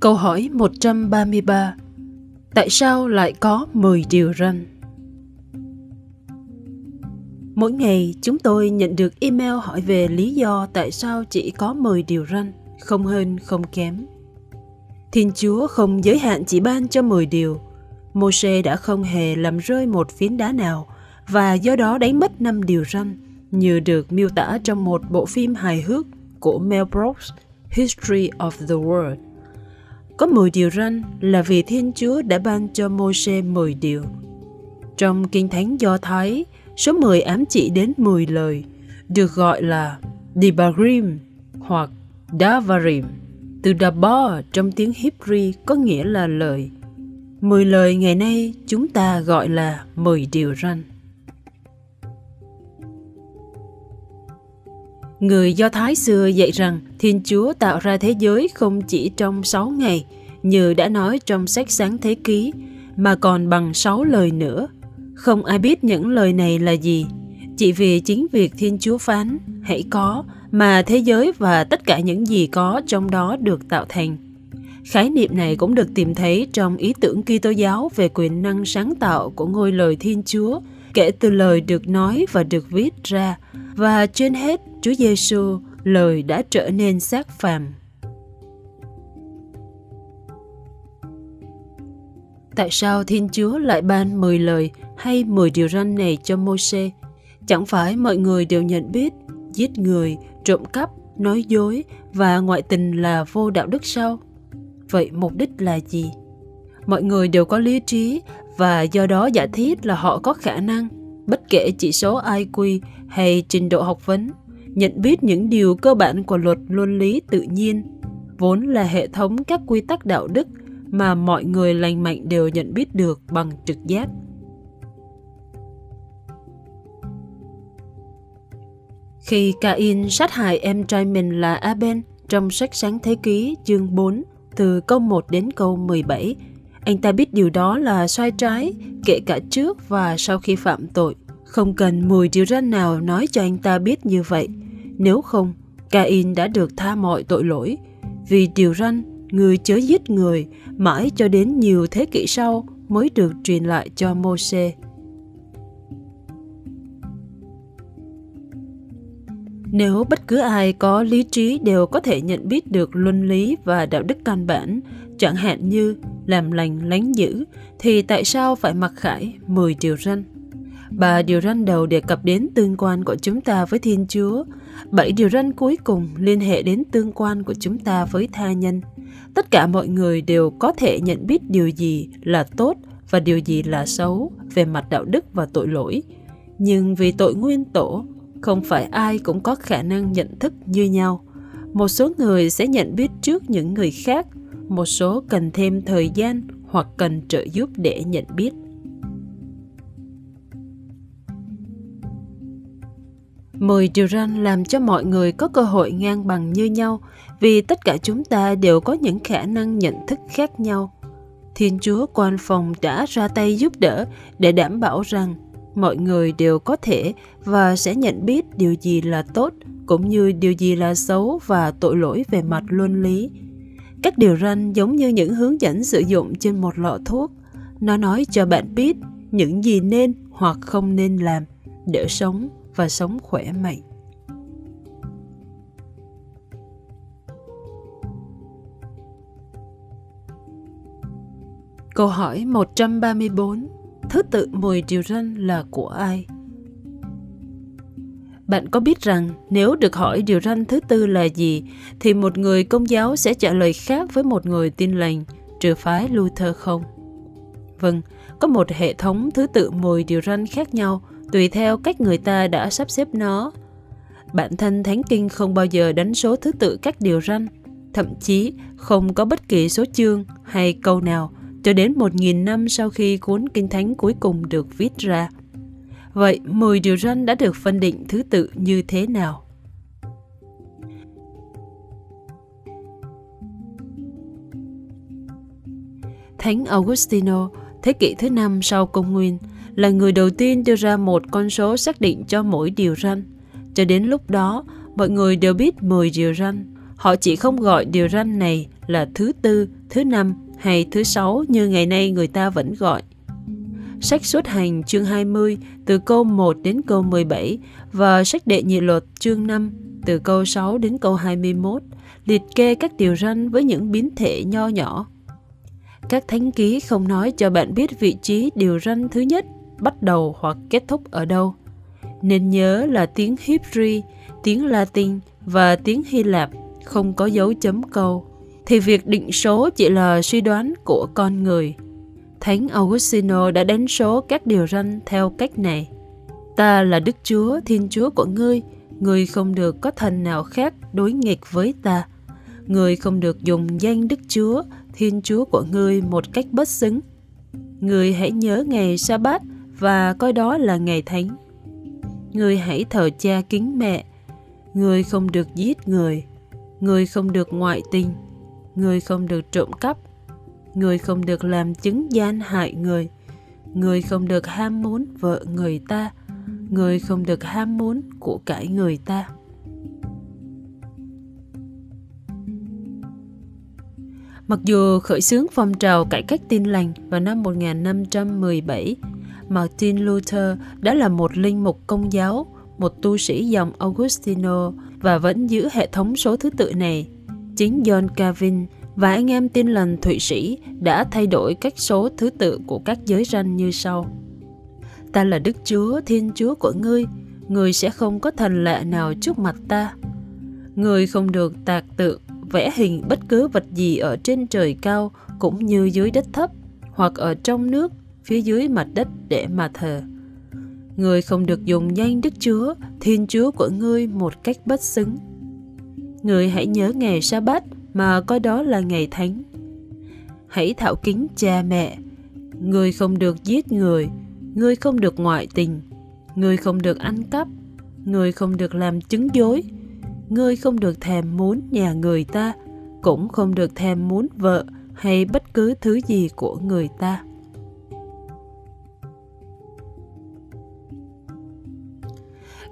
Câu hỏi 133 Tại sao lại có 10 điều răn? Mỗi ngày chúng tôi nhận được email hỏi về lý do tại sao chỉ có 10 điều răn, không hơn không kém. Thiên Chúa không giới hạn chỉ ban cho 10 điều. Moshe đã không hề làm rơi một phiến đá nào và do đó đánh mất 5 điều răn như được miêu tả trong một bộ phim hài hước của Mel Brooks, History of the World. Có 10 điều răn là vì Thiên Chúa đã ban cho Môi-se 10 điều. Trong Kinh Thánh Do Thái, số 10 ám chỉ đến 10 lời, được gọi là Dibarim hoặc Davarim. Từ Dabar trong tiếng Hebrew có nghĩa là lời. 10 lời ngày nay chúng ta gọi là 10 điều răn. Người Do Thái xưa dạy rằng Thiên Chúa tạo ra thế giới không chỉ trong 6 ngày, như đã nói trong sách sáng thế ký, mà còn bằng 6 lời nữa. Không ai biết những lời này là gì, chỉ vì chính việc Thiên Chúa phán, hãy có, mà thế giới và tất cả những gì có trong đó được tạo thành. Khái niệm này cũng được tìm thấy trong ý tưởng Kitô giáo về quyền năng sáng tạo của ngôi lời Thiên Chúa, kể từ lời được nói và được viết ra, và trên hết Chúa Giêsu lời đã trở nên xác phàm. Tại sao Thiên Chúa lại ban 10 lời hay 10 điều răn này cho Môi-se? Chẳng phải mọi người đều nhận biết giết người, trộm cắp, nói dối và ngoại tình là vô đạo đức sao? Vậy mục đích là gì? Mọi người đều có lý trí và do đó giả thiết là họ có khả năng, bất kể chỉ số IQ hay trình độ học vấn, nhận biết những điều cơ bản của luật luân lý tự nhiên, vốn là hệ thống các quy tắc đạo đức mà mọi người lành mạnh đều nhận biết được bằng trực giác. Khi Cain sát hại em trai mình là Abel trong sách sáng thế ký chương 4 từ câu 1 đến câu 17, anh ta biết điều đó là sai trái kể cả trước và sau khi phạm tội. Không cần mùi điều răn nào nói cho anh ta biết như vậy. Nếu không, Cain đã được tha mọi tội lỗi. Vì điều răn, người chớ giết người, mãi cho đến nhiều thế kỷ sau mới được truyền lại cho Mô-xê. Nếu bất cứ ai có lý trí đều có thể nhận biết được luân lý và đạo đức căn bản, chẳng hạn như làm lành lánh dữ, thì tại sao phải mặc khải 10 điều răn? Ba điều răn đầu đề cập đến tương quan của chúng ta với Thiên Chúa. Bảy điều răn cuối cùng liên hệ đến tương quan của chúng ta với tha nhân. Tất cả mọi người đều có thể nhận biết điều gì là tốt và điều gì là xấu về mặt đạo đức và tội lỗi. Nhưng vì tội nguyên tổ, không phải ai cũng có khả năng nhận thức như nhau. Một số người sẽ nhận biết trước những người khác, một số cần thêm thời gian hoặc cần trợ giúp để nhận biết. Mười điều răn làm cho mọi người có cơ hội ngang bằng như nhau, vì tất cả chúng ta đều có những khả năng nhận thức khác nhau. Thiên Chúa quan phòng đã ra tay giúp đỡ để đảm bảo rằng mọi người đều có thể và sẽ nhận biết điều gì là tốt cũng như điều gì là xấu và tội lỗi về mặt luân lý. Các điều răn giống như những hướng dẫn sử dụng trên một lọ thuốc. Nó nói cho bạn biết những gì nên hoặc không nên làm để sống và sống khỏe mạnh. Câu hỏi 134 Thứ tự 10 điều răn là của ai? Bạn có biết rằng nếu được hỏi điều răn thứ tư là gì thì một người công giáo sẽ trả lời khác với một người tin lành trừ phái Luther không? Vâng, có một hệ thống thứ tự 10 điều răn khác nhau tùy theo cách người ta đã sắp xếp nó. Bản thân Thánh Kinh không bao giờ đánh số thứ tự các điều răn, thậm chí không có bất kỳ số chương hay câu nào cho đến 1.000 năm sau khi cuốn Kinh Thánh cuối cùng được viết ra. Vậy 10 điều răn đã được phân định thứ tự như thế nào? Thánh Augustino, thế kỷ thứ năm sau công nguyên, là người đầu tiên đưa ra một con số xác định cho mỗi điều răn. Cho đến lúc đó, mọi người đều biết 10 điều răn. Họ chỉ không gọi điều răn này là thứ tư, thứ năm hay thứ sáu như ngày nay người ta vẫn gọi. Sách xuất hành chương 20 từ câu 1 đến câu 17 và sách đệ nhị luật chương 5 từ câu 6 đến câu 21 liệt kê các điều răn với những biến thể nho nhỏ. Các thánh ký không nói cho bạn biết vị trí điều răn thứ nhất bắt đầu hoặc kết thúc ở đâu. Nên nhớ là tiếng Hebrew, tiếng Latin và tiếng Hy Lạp không có dấu chấm câu thì việc định số chỉ là suy đoán của con người. Thánh Augustino đã đánh số các điều răn theo cách này. Ta là Đức Chúa, Thiên Chúa của ngươi, ngươi không được có thần nào khác đối nghịch với ta. Ngươi không được dùng danh Đức Chúa, Thiên Chúa của ngươi một cách bất xứng. Ngươi hãy nhớ ngày sa bát và coi đó là ngày thánh. Ngươi hãy thờ cha kính mẹ. Ngươi không được giết người. Ngươi không được ngoại tình người không được trộm cắp người không được làm chứng gian hại người người không được ham muốn vợ người ta người không được ham muốn của cải người ta Mặc dù khởi xướng phong trào cải cách tin lành vào năm 1517, Martin Luther đã là một linh mục công giáo, một tu sĩ dòng Augustino và vẫn giữ hệ thống số thứ tự này chính John Calvin và anh em tin lành Thụy Sĩ đã thay đổi các số thứ tự của các giới ranh như sau. Ta là Đức Chúa, Thiên Chúa của ngươi, ngươi sẽ không có thần lạ nào trước mặt ta. Ngươi không được tạc tượng, vẽ hình bất cứ vật gì ở trên trời cao cũng như dưới đất thấp, hoặc ở trong nước, phía dưới mặt đất để mà thờ. Ngươi không được dùng danh Đức Chúa, Thiên Chúa của ngươi một cách bất xứng người hãy nhớ ngày sa bát mà coi đó là ngày thánh. Hãy thảo kính cha mẹ. Người không được giết người, người không được ngoại tình, người không được ăn cắp, người không được làm chứng dối, người không được thèm muốn nhà người ta, cũng không được thèm muốn vợ hay bất cứ thứ gì của người ta.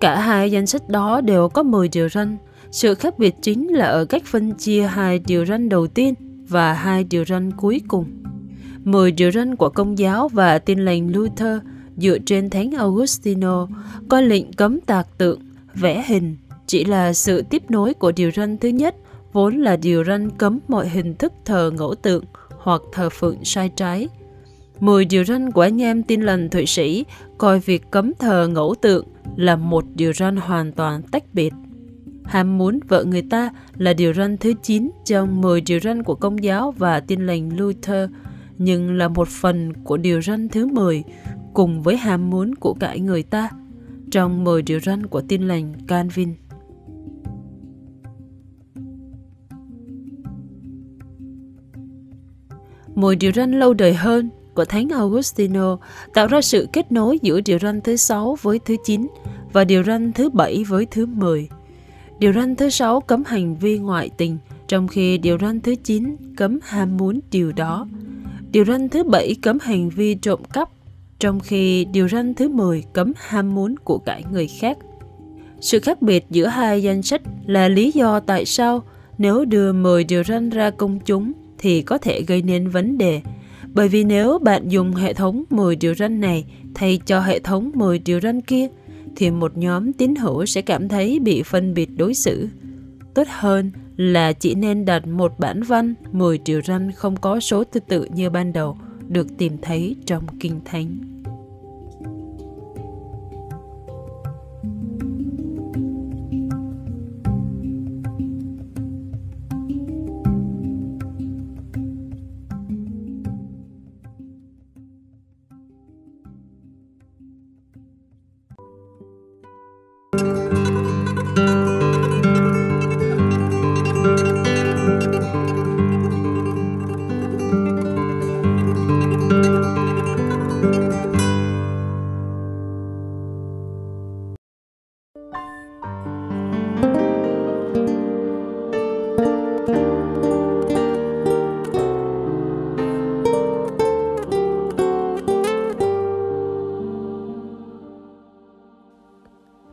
Cả hai danh sách đó đều có 10 điều răn, sự khác biệt chính là ở cách phân chia hai điều răn đầu tiên và hai điều răn cuối cùng. Mười điều răn của công giáo và tin lành Luther dựa trên Thánh Augustino coi lệnh cấm tạc tượng, vẽ hình chỉ là sự tiếp nối của điều răn thứ nhất vốn là điều răn cấm mọi hình thức thờ ngẫu tượng hoặc thờ phượng sai trái. Mười điều răn của anh em tin lành Thụy Sĩ coi việc cấm thờ ngẫu tượng là một điều răn hoàn toàn tách biệt. Ham muốn vợ người ta là điều răn thứ 9 trong 10 điều răn của công giáo và tin lành Luther, nhưng là một phần của điều răn thứ 10 cùng với ham muốn của cải người ta trong 10 điều răn của tin lành Calvin. Mười điều răn lâu đời hơn của Thánh Augustino tạo ra sự kết nối giữa điều răn thứ sáu với thứ 9 và điều răn thứ bảy với thứ 10. Điều răn thứ sáu cấm hành vi ngoại tình, trong khi điều răn thứ 9 cấm ham muốn điều đó. Điều răn thứ bảy cấm hành vi trộm cắp, trong khi điều răn thứ 10 cấm ham muốn của cải người khác. Sự khác biệt giữa hai danh sách là lý do tại sao nếu đưa 10 điều răn ra công chúng thì có thể gây nên vấn đề. Bởi vì nếu bạn dùng hệ thống 10 điều răn này thay cho hệ thống 10 điều răn kia, thì một nhóm tín hữu sẽ cảm thấy bị phân biệt đối xử. Tốt hơn là chỉ nên đặt một bản văn 10 điều răn không có số thứ tự như ban đầu được tìm thấy trong Kinh Thánh.